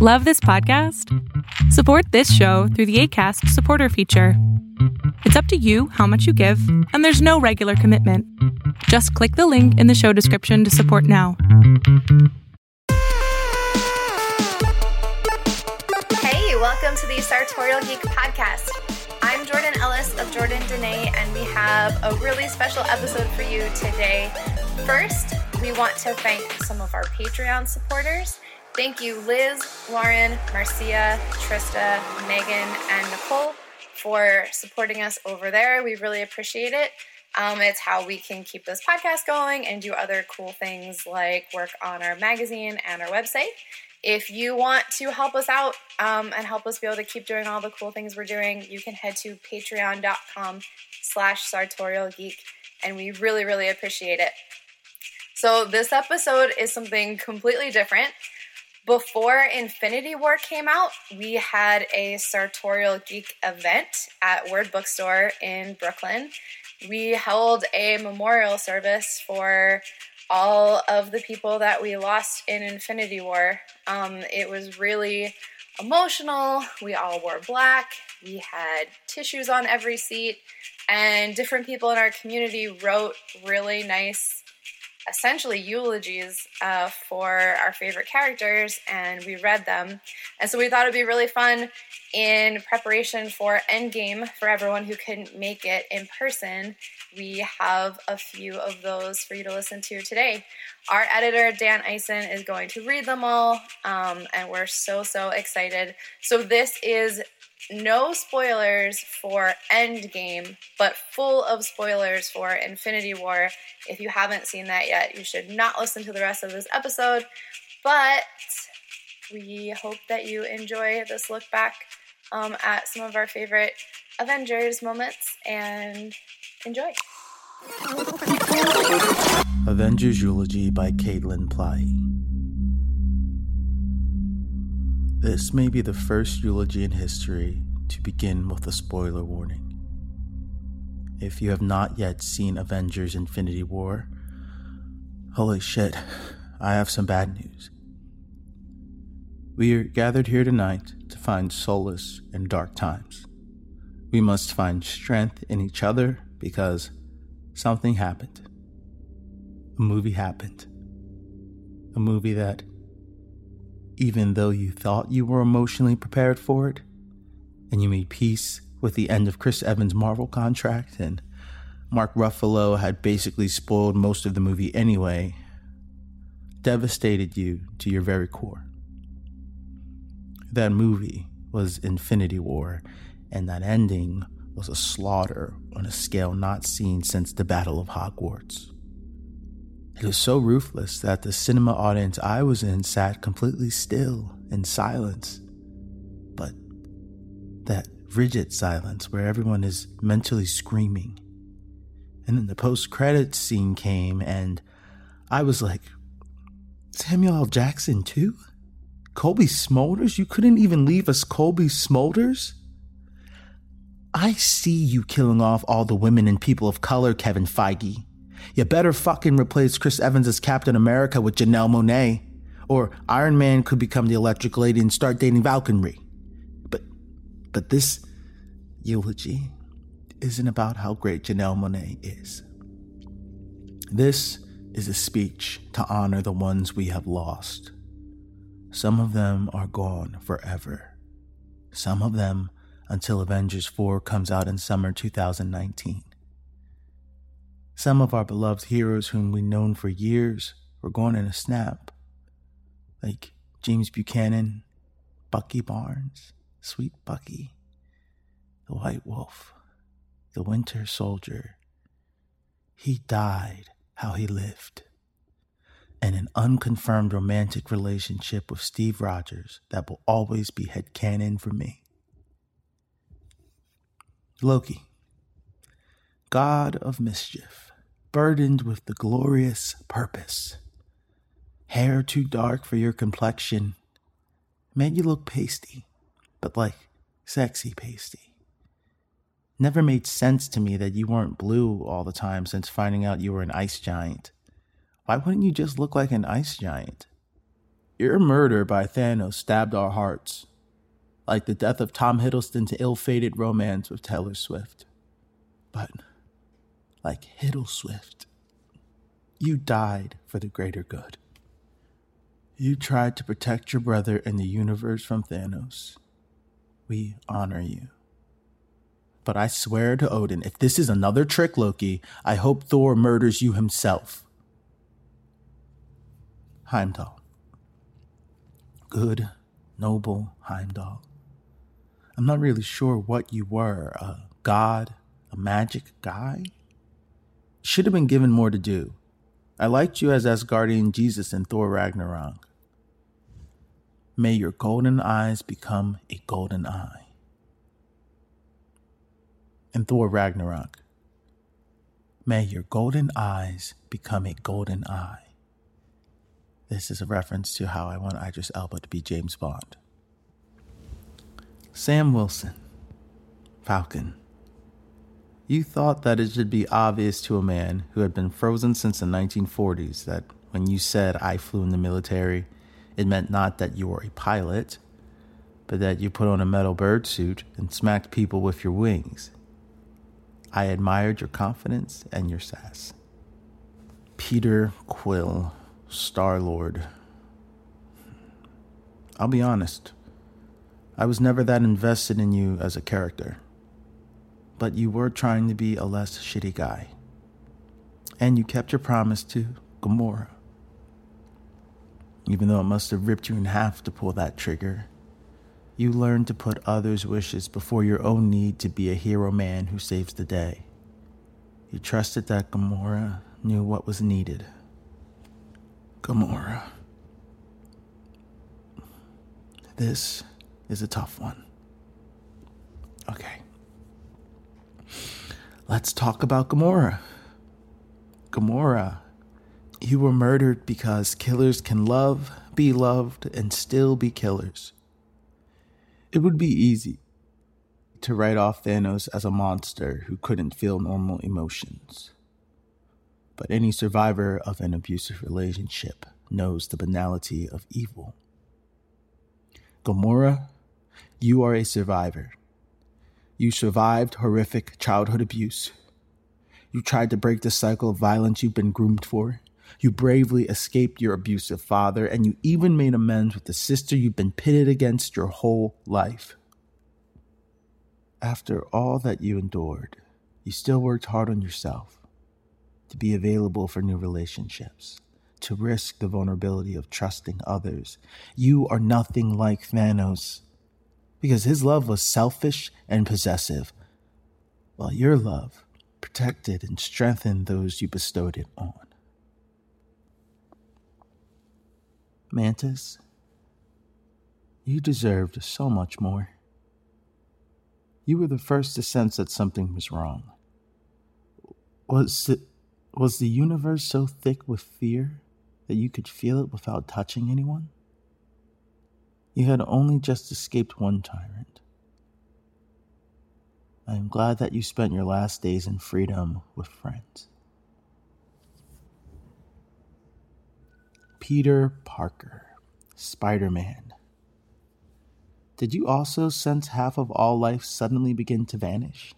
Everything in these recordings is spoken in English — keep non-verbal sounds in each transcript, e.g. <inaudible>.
Love this podcast? Support this show through the ACAST supporter feature. It's up to you how much you give, and there's no regular commitment. Just click the link in the show description to support now. Hey, welcome to the Sartorial Geek Podcast. I'm Jordan Ellis of Jordan Dene, and we have a really special episode for you today. First, we want to thank some of our Patreon supporters. Thank you, Liz, Lauren, Marcia, Trista, Megan, and Nicole for supporting us over there. We really appreciate it. Um, it's how we can keep this podcast going and do other cool things like work on our magazine and our website. If you want to help us out um, and help us be able to keep doing all the cool things we're doing, you can head to patreon.com slash sartorialgeek, and we really, really appreciate it. So this episode is something completely different. Before Infinity War came out, we had a Sartorial Geek event at Word Bookstore in Brooklyn. We held a memorial service for all of the people that we lost in Infinity War. Um, it was really emotional. We all wore black. We had tissues on every seat, and different people in our community wrote really nice essentially eulogies uh, for our favorite characters, and we read them. And so we thought it'd be really fun in preparation for Endgame for everyone who couldn't make it in person. We have a few of those for you to listen to today. Our editor, Dan Ison, is going to read them all, um, and we're so, so excited. So, this is no spoilers for Endgame, but full of spoilers for Infinity War. If you haven't seen that yet, you should not listen to the rest of this episode. But we hope that you enjoy this look back um, at some of our favorite Avengers moments and enjoy. Avengers Eulogy by Kaitlyn Plyley. This may be the first eulogy in history to begin with a spoiler warning. If you have not yet seen Avengers Infinity War, holy shit, I have some bad news. We are gathered here tonight to find solace in dark times. We must find strength in each other because something happened. A movie happened. A movie that even though you thought you were emotionally prepared for it, and you made peace with the end of Chris Evans' Marvel contract, and Mark Ruffalo had basically spoiled most of the movie anyway, devastated you to your very core. That movie was Infinity War, and that ending was a slaughter on a scale not seen since the Battle of Hogwarts. It was so ruthless that the cinema audience I was in sat completely still in silence. But that rigid silence where everyone is mentally screaming. And then the post credits scene came, and I was like, Samuel L. Jackson, too? Cobie Smulders? You couldn't even leave us Cobie Smulders? I see you killing off all the women and people of color, Kevin Feige. You better fucking replace Chris Evans as Captain America with Janelle Monáe. Or Iron Man could become the Electric Lady and start dating Valkyrie. But, but this eulogy isn't about how great Janelle Monáe is. This is a speech to honor the ones we have lost. Some of them are gone forever. Some of them until Avengers 4 comes out in summer 2019. Some of our beloved heroes, whom we've known for years, were gone in a snap, like James Buchanan, Bucky Barnes, Sweet Bucky, the White Wolf, the Winter Soldier. He died how he lived. And an unconfirmed romantic relationship with Steve Rogers that will always be headcanon for me. Loki, God of mischief burdened with the glorious purpose. Hair too dark for your complexion made you look pasty, but like sexy pasty. Never made sense to me that you weren't blue all the time since finding out you were an ice giant. Why wouldn't you just look like an ice giant? Your murder by Thanos stabbed our hearts, like the death of Tom Hiddleston's ill fated romance with Taylor Swift. But, like Hiddle Swift, you died for the greater good. You tried to protect your brother and the universe from Thanos. We honor you. But I swear to Odin, if this is another trick, Loki, I hope Thor murders you himself. Heimdall. Good, noble Heimdall. I'm not really sure what you were a god, a magic guy? Should have been given more to do. I liked you as Asgardian Jesus in Thor Ragnarok. May your golden eyes become a golden eye. In Thor Ragnarok, may your golden eyes become a golden eye. This is a reference to how I want Idris Elba to be James Bond. Sam Wilson, Falcon. You thought that it should be obvious to a man who had been frozen since the 1940s that when you said I flew in the military, it meant not that you were a pilot, but that you put on a metal bird suit and smacked people with your wings. I admired your confidence and your sass. Peter Quill Star Lord. I'll be honest, I was never that invested in you as a character. But you were trying to be a less shitty guy. And you kept your promise to Gamora. Even though it must have ripped you in half to pull that trigger, you learned to put others' wishes before your own need to be a hero man who saves the day. You trusted that Gamora knew what was needed. Gamora. This is a tough one. Okay. Let's talk about Gamora. Gamora, you were murdered because killers can love, be loved, and still be killers. It would be easy to write off Thanos as a monster who couldn't feel normal emotions but any survivor of an abusive relationship knows the banality of evil. Gamora, you are a survivor. You survived horrific childhood abuse. You tried to break the cycle of violence you've been groomed for. You bravely escaped your abusive father, and you even made amends with the sister you've been pitted against your whole life. After all that you endured, you still worked hard on yourself to be available for new relationships, to risk the vulnerability of trusting others. You are nothing like Thanos because his love was selfish and possessive, while your love protected and strengthened those you bestowed it on. Mantis, you deserved so much more. You were the first to sense that something was wrong. Was it was the universe so thick with fear that you could feel it without touching anyone? You had only just escaped one tyrant. I am glad that you spent your last days in freedom with friends. Peter Parker, Spider Man. Did you also sense half of all life suddenly begin to vanish?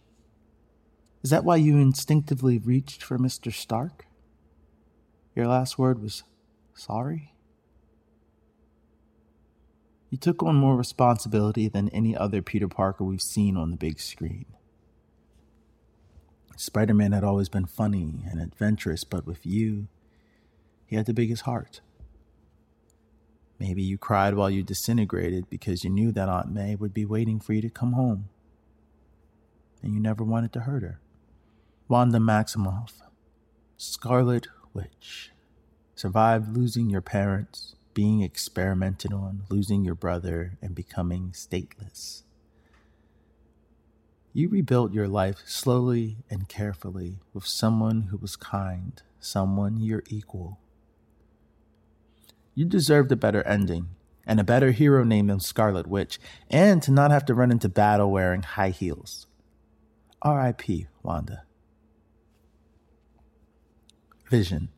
Is that why you instinctively reached for Mr. Stark? Your last word was sorry? You took on more responsibility than any other Peter Parker we've seen on the big screen. Spider Man had always been funny and adventurous, but with you, he had the biggest heart. Maybe you cried while you disintegrated because you knew that Aunt May would be waiting for you to come home, and you never wanted to hurt her. Wanda Maximoff, Scarlet Witch, survived losing your parents, being experimented on, losing your brother, and becoming stateless. You rebuilt your life slowly and carefully with someone who was kind, someone your equal. You deserved a better ending and a better hero name than Scarlet Witch, and to not have to run into battle wearing high heels. R.I.P., Wanda. Vision.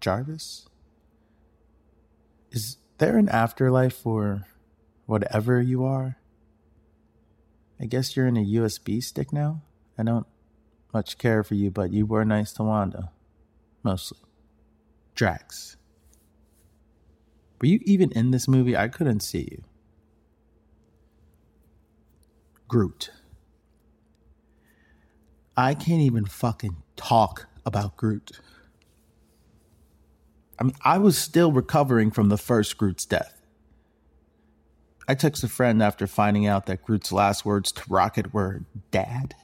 Jarvis? Is there an afterlife for whatever you are? I guess you're in a USB stick now? I don't much care for you, but you were nice to Wanda. Mostly. Drax. Were you even in this movie? I couldn't see you. Groot. I can't even fucking talk about Groot. I mean, I was still recovering from the first Groot's death. I texted a friend after finding out that Groot's last words to Rocket were Dad.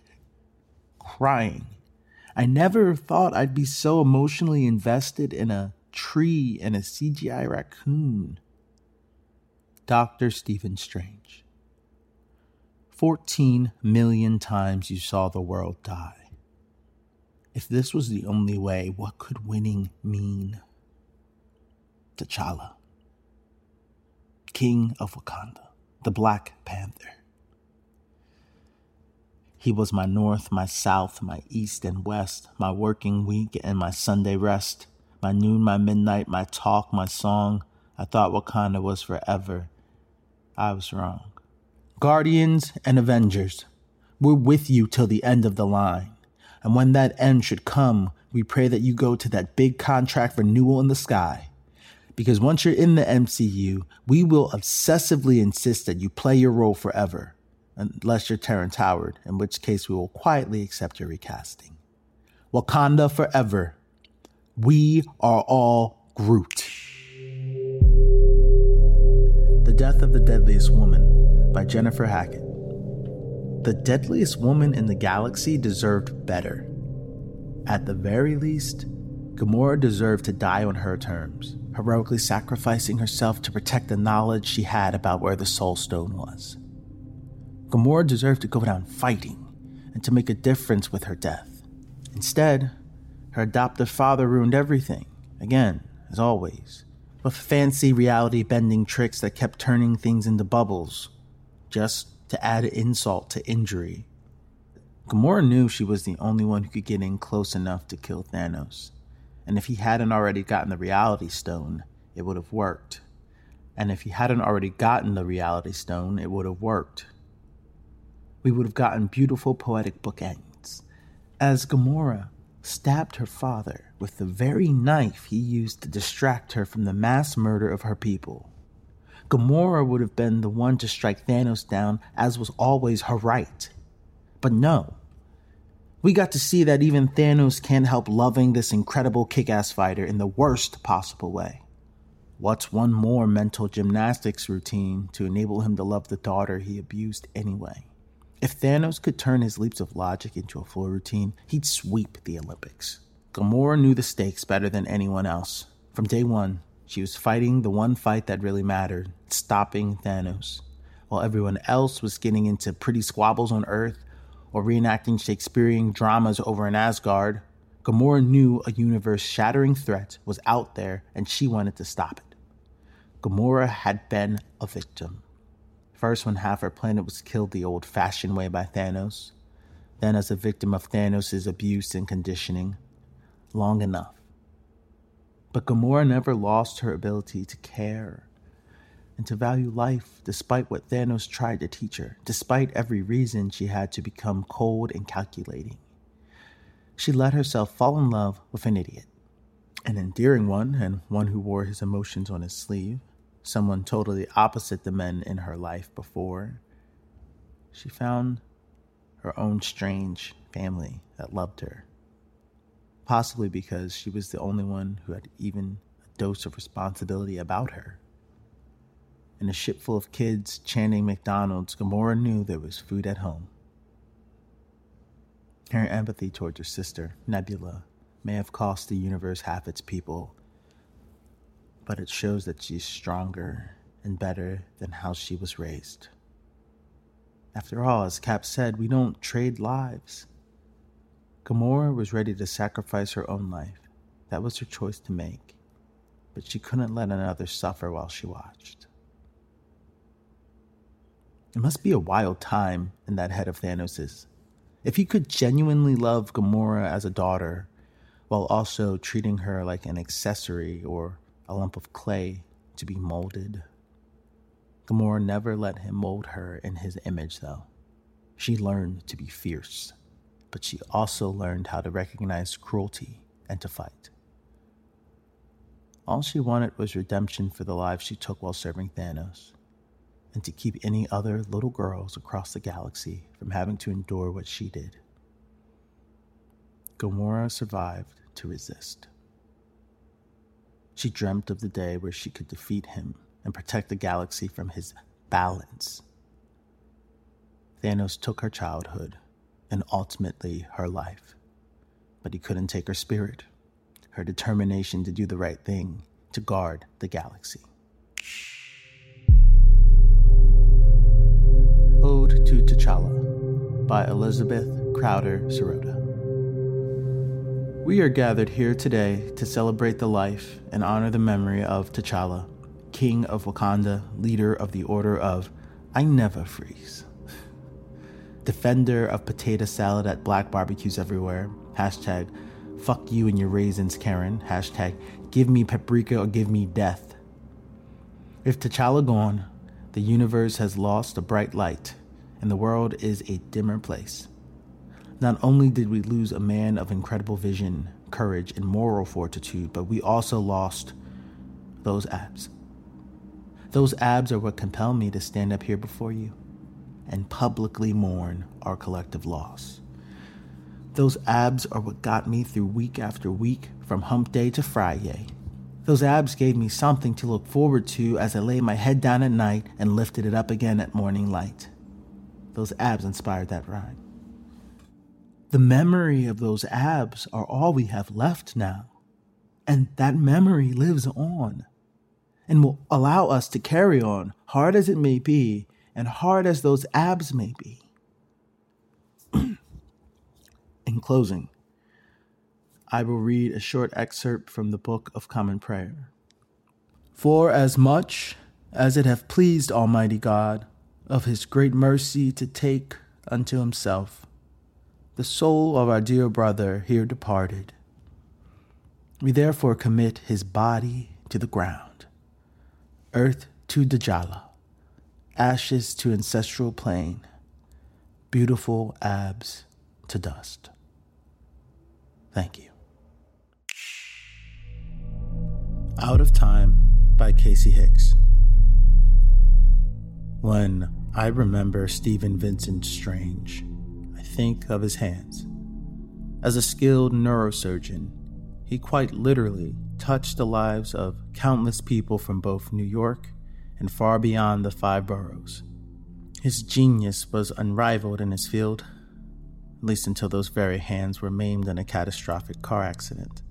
Crying. I never thought I'd be so emotionally invested in a tree and a CGI raccoon. Dr. Stephen Strange. 14 million times you saw the world die. If this was the only way, what could winning mean? T'Challa, King of Wakanda, the Black Panther. He was my north, my south, my east and west, my working week and my Sunday rest, my noon, my midnight, my talk, my song. I thought Wakanda was forever. I was wrong. Guardians and Avengers, we're with you till the end of the line. And when that end should come, we pray that you go to that big contract renewal in the sky because once you're in the MCU, we will obsessively insist that you play your role forever, unless you're Terrence Howard, in which case we will quietly accept your recasting. Wakanda forever. We are all Groot. The Death of the Deadliest Woman by Jennifer Hackett. The deadliest woman in the galaxy deserved better. At the very least, Gamora deserved to die on her terms heroically sacrificing herself to protect the knowledge she had about where the Soul Stone was. Gamora deserved to go down fighting and to make a difference with her death. Instead, her adoptive father ruined everything, again, as always, with fancy reality bending tricks that kept turning things into bubbles, just to add insult to injury. Gamora knew she was the only one who could get in close enough to kill Thanos and if he hadn't already gotten the reality stone, it would have worked. And if he hadn't already gotten the reality stone, it would have worked. We would have gotten beautiful poetic bookends. As Gamora stabbed her father with the very knife he used to distract her from the mass murder of her people. Gamora would have been the one to strike Thanos down, as was always her right. But no, we got to see that even Thanos can't help loving this incredible kick ass fighter in the worst possible way. What's one more mental gymnastics routine to enable him to love the daughter he abused anyway? If Thanos could turn his leaps of logic into a full routine, he'd sweep the Olympics. Gamora knew the stakes better than anyone else. From day one, she was fighting the one fight that really mattered stopping Thanos. While everyone else was getting into pretty squabbles on Earth, or reenacting Shakespearean dramas over in Asgard, Gamora knew a universe shattering threat was out there and she wanted to stop it. Gamora had been a victim. First, when half her planet was killed the old fashioned way by Thanos, then as a victim of Thanos' abuse and conditioning. Long enough. But Gamora never lost her ability to care and to value life despite what Thanos tried to teach her, despite every reason she had to become cold and calculating. She let herself fall in love with an idiot, an endearing one, and one who wore his emotions on his sleeve, someone totally opposite the men in her life before. She found her own strange family that loved her, possibly because she was the only one who had even a dose of responsibility about her. In a ship full of kids chanting McDonald's, Gamora knew there was food at home. Her empathy towards her sister, Nebula, may have cost the universe half its people, but it shows that she's stronger and better than how she was raised. After all, as Cap said, we don't trade lives. Gamora was ready to sacrifice her own life. That was her choice to make, but she couldn't let another suffer while she watched. It must be a wild time in that head of Thanos's. If he could genuinely love Gamora as a daughter, while also treating her like an accessory or a lump of clay to be molded. Gamora never let him mold her in his image, though. She learned to be fierce, but she also learned how to recognize cruelty and to fight. All she wanted was redemption for the lives she took while serving Thanos, and to keep any other little girls across the galaxy from having to endure what she did. Gamora survived to resist. She dreamt of the day where she could defeat him and protect the galaxy from his balance. Thanos took her childhood and ultimately her life, but he couldn't take her spirit, her determination to do the right thing, to guard the galaxy. Ode to T'Challa by Elizabeth Crowder Serota. We are gathered here today to celebrate the life and honor the memory of T'Challa, King of Wakanda, leader of the Order of I Never Freeze, defender of potato salad at black barbecues everywhere, hashtag fuck you and your raisins, Karen, hashtag give me paprika or give me death. If T'Challa gone, the universe has lost a bright light, and the world is a dimmer place. Not only did we lose a man of incredible vision, courage, and moral fortitude, but we also lost those abs. Those abs are what compel me to stand up here before you and publicly mourn our collective loss. Those abs are what got me through week after week from hump day to Friday. Those abs gave me something to look forward to as I laid my head down at night and lifted it up again at morning light. Those abs inspired that rhyme. The memory of those abs are all we have left now. And that memory lives on and will allow us to carry on, hard as it may be, and hard as those abs may be. <clears throat> In closing, I will read a short excerpt from the Book of Common Prayer. For as much as it hath pleased Almighty God of his great mercy to take unto himself the soul of our dear brother here departed. We therefore commit his body to the ground, earth to Djalia, ashes to ancestral plane, beautiful abs to dust. Thank you. Out of Time by Casey Hicks. When I remember Stephen Vincent Strange, I think of his hands. As a skilled neurosurgeon, he quite literally touched the lives of countless people from both New York and far beyond the five boroughs. His genius was unrivaled in his field, at least until those very hands were maimed in a catastrophic car accident.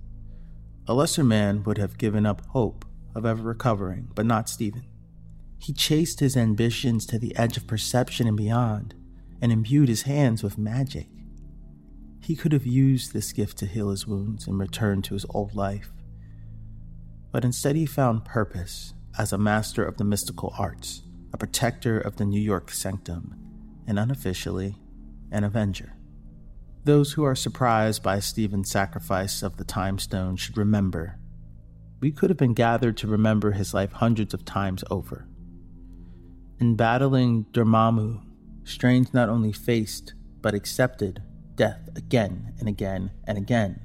A lesser man would have given up hope of ever recovering, but not Stephen. He chased his ambitions to the edge of perception and beyond, and imbued his hands with magic. He could have used this gift to heal his wounds and return to his old life. But instead, he found purpose as a master of the mystical arts, a protector of the New York sanctum, and unofficially, an avenger. Those who are surprised by Stephen's sacrifice of the time stone should remember we could have been gathered to remember his life hundreds of times over. In battling Dormammu Strange not only faced, but accepted death again and again and again,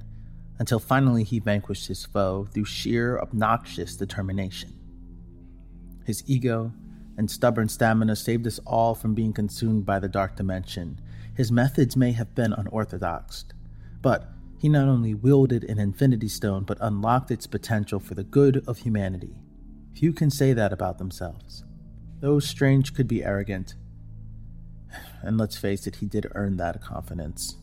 until finally he vanquished his foe through sheer obnoxious determination. His ego and stubborn stamina saved us all from being consumed by the dark dimension. His methods may have been unorthodox, but he not only wielded an infinity stone but unlocked its potential for the good of humanity. Few can say that about themselves. Though Strange could be arrogant, <sighs> and let's face it, he did earn that confidence.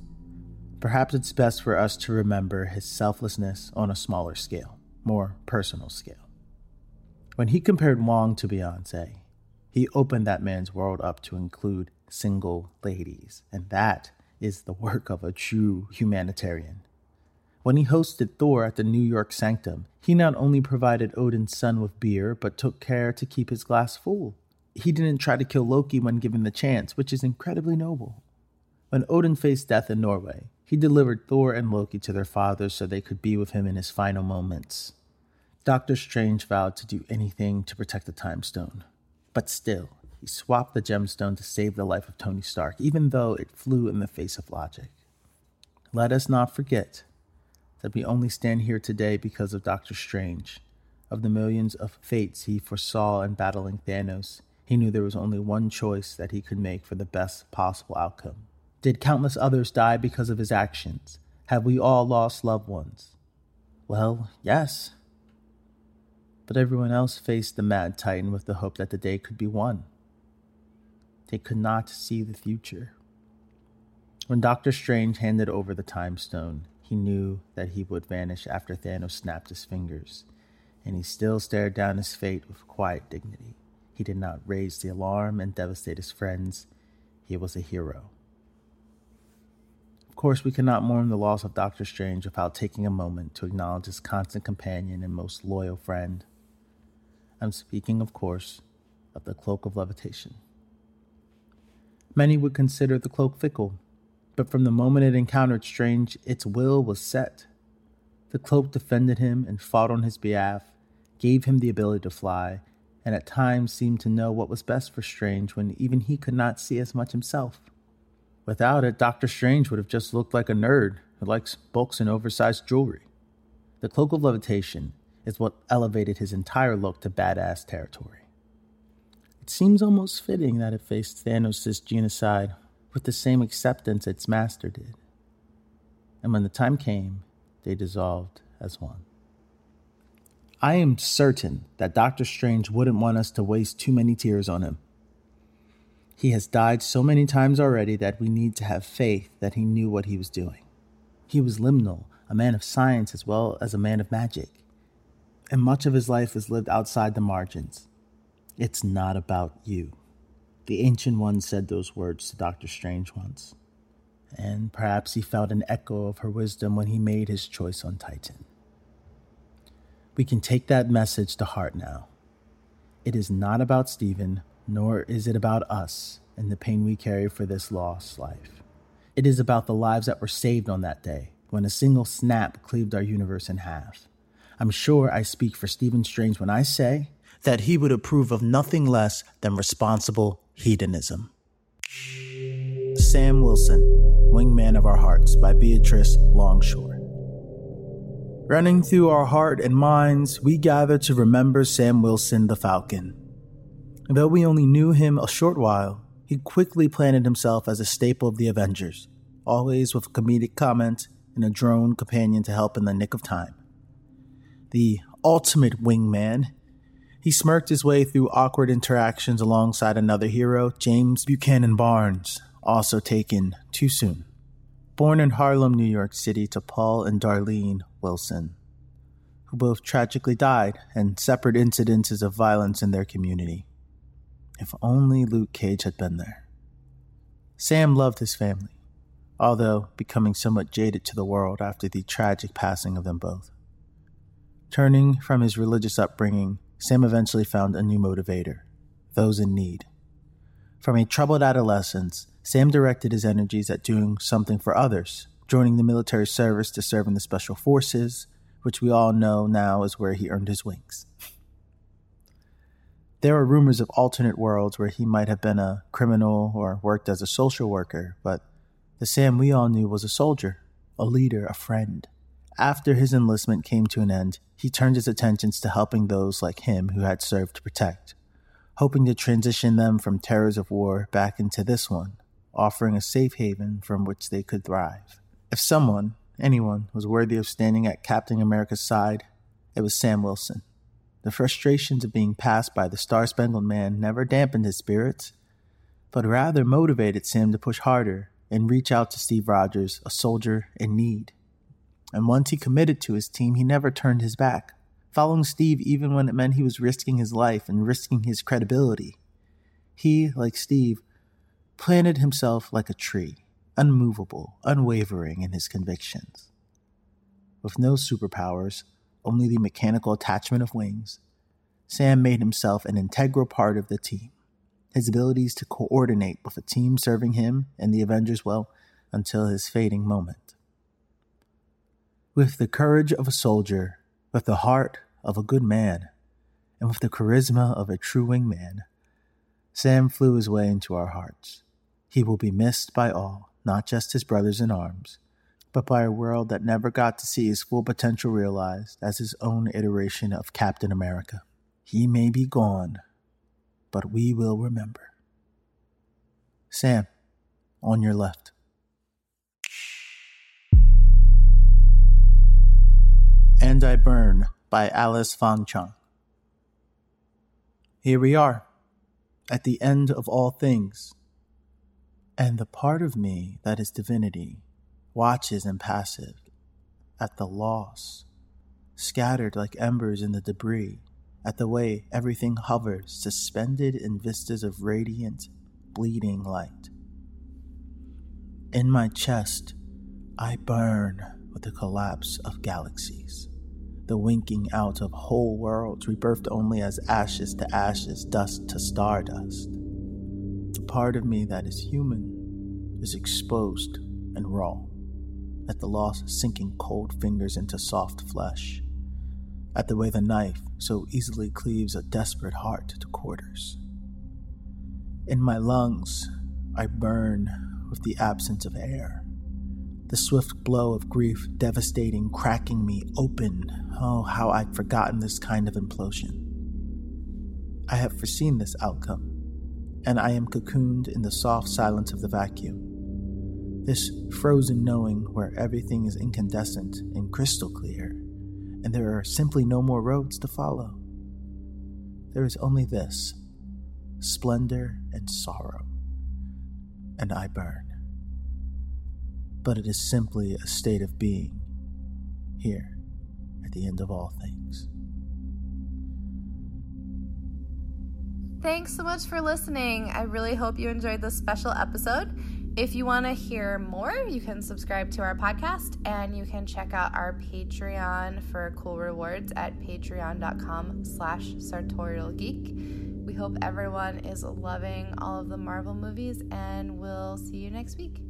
Perhaps it's best for us to remember his selflessness on a smaller scale, more personal scale. When he compared Wong to Beyonce, he opened that man's world up to include single ladies, and that is the work of a true humanitarian. When he hosted Thor at the New York Sanctum, he not only provided Odin's son with beer, but took care to keep his glass full he didn't try to kill Loki when given the chance, which is incredibly noble. When Odin faced death in Norway, he delivered Thor and Loki to their fathers so they could be with him in his final moments. Doctor Strange vowed to do anything to protect the Time Stone, but still, he swapped the gemstone to save the life of Tony Stark, even though it flew in the face of logic. Let us not forget that we only stand here today because of Doctor Strange. Of the millions of fates he foresaw in battling Thanos, he knew there was only one choice that he could make for the best possible outcome. Did countless others die because of his actions? Have we all lost loved ones? Well, yes. But everyone else faced the mad titan with the hope that the day could be won. They could not see the future. When Doctor Strange handed over the Time Stone, he knew that he would vanish after Thanos snapped his fingers, and he still stared down his fate with quiet dignity. He did not raise the alarm and devastate his friends. He was a hero. Of course, we cannot mourn the loss of Doctor Strange without taking a moment to acknowledge his constant companion and most loyal friend. I'm speaking, of course, of the Cloak of Levitation. Many would consider the cloak fickle, but from the moment it encountered Strange, its will was set. The cloak defended him and fought on his behalf, gave him the ability to fly, and at times seemed to know what was best for Strange when even he could not see as much himself. Without it, Doctor Strange would have just looked like a nerd who likes books and oversized jewelry. The Cloak of Levitation is what elevated his entire look to badass territory. It seems almost fitting that it faced Thanos' genocide with the same acceptance its master did. And when the time came, they dissolved as one. I am certain that Doctor Strange wouldn't want us to waste too many tears on him. He has died so many times already that we need to have faith that he knew what he was doing. He was liminal, a man of science as well as a man of magic, and much of his life was lived outside the margins. It's not about you. The Ancient One said those words to Doctor Strange once, and perhaps he felt an echo of her wisdom when he made his choice on Titan. We can take that message to heart now. It is not about Stephen, nor is it about us and the pain we carry for this lost life. It is about the lives that were saved on that day when a single snap cleaved our universe in half. I'm sure I speak for Stephen Strange when I say that he would approve of nothing less than responsible hedonism. Sam Wilson, Wingman of Our Hearts by Beatrice Longshore. Running through our heart and minds, we gather to remember Sam Wilson the Falcon. Though we only knew him a short while, he quickly planted himself as a staple of the Avengers, always with a comedic comment and a drone companion to help in the nick of time. The ultimate wingman, he smirked his way through awkward interactions alongside another hero, James Buchanan Barnes, also taken too soon. Born in Harlem, New York City, to Paul and Darlene Wilson, who both tragically died in separate incidences of violence in their community. If only Luke Cage had been there. Sam loved his family, although becoming somewhat jaded to the world after the tragic passing of them both. Turning from his religious upbringing, Sam eventually found a new motivator those in need. From a troubled adolescence, Sam directed his energies at doing something for others, joining the military service to serve in the Special Forces, which we all know now is where he earned his wings. There are rumors of alternate worlds where he might have been a criminal or worked as a social worker, but the Sam we all knew was a soldier, a leader, a friend. After his enlistment came to an end, he turned his attentions to helping those like him who had served to protect, hoping to transition them from terrors of war back into this one, offering a safe haven from which they could thrive. If someone, anyone, was worthy of standing at Captain America's side, it was Sam Wilson. The frustrations of being passed by the Star Spangled Man never dampened his spirits, but rather motivated Sam to push harder and reach out to Steve Rogers, a soldier in need. And once he committed to his team, he never turned his back, following Steve even when it meant he was risking his life and risking his credibility. He, like Steve, planted himself like a tree, unmovable, unwavering in his convictions. With no superpowers, only the mechanical attachment of wings, Sam made himself an integral part of the team. His abilities to coordinate with a team serving him and the Avengers well until his fading moment. With the courage of a soldier, with the heart of a good man, and with the charisma of a true wingman, Sam flew his way into our hearts. He will be missed by all, not just his brothers in arms, but by a world that never got to see his full potential realized as his own iteration of Captain America. He may be gone, but we will remember. Sam, on your left. And I Burn by Alice Fanchiang. Here we are, at the end of all things, and the part of me that is divinity watches impassive at the loss, scattered like embers in the debris, at the way everything hovers, suspended in vistas of radiant, bleeding light. In my chest, I burn with the collapse of galaxies, the winking out of whole worlds rebirthed only as ashes to ashes, dust to stardust. The part of me that is human is exposed and raw, at the loss sinking cold fingers into soft flesh, at the way the knife so easily cleaves a desperate heart to quarters. In my lungs, I burn with the absence of air. The swift blow of grief devastating, cracking me open. Oh, how I'd forgotten this kind of implosion. I have foreseen this outcome, and I am cocooned in the soft silence of the vacuum. This frozen knowing where everything is incandescent and crystal clear, and there are simply no more roads to follow. There is only this splendor and sorrow and I burn. But it is simply a state of being here at the end of all things. Thanks so much for listening. I really hope you enjoyed this special episode. If you want to hear more, you can subscribe to our podcast and you can check out our Patreon for cool rewards at patreon.com slash sartorialgeek. We hope everyone is loving all of the Marvel movies, and we'll see you next week.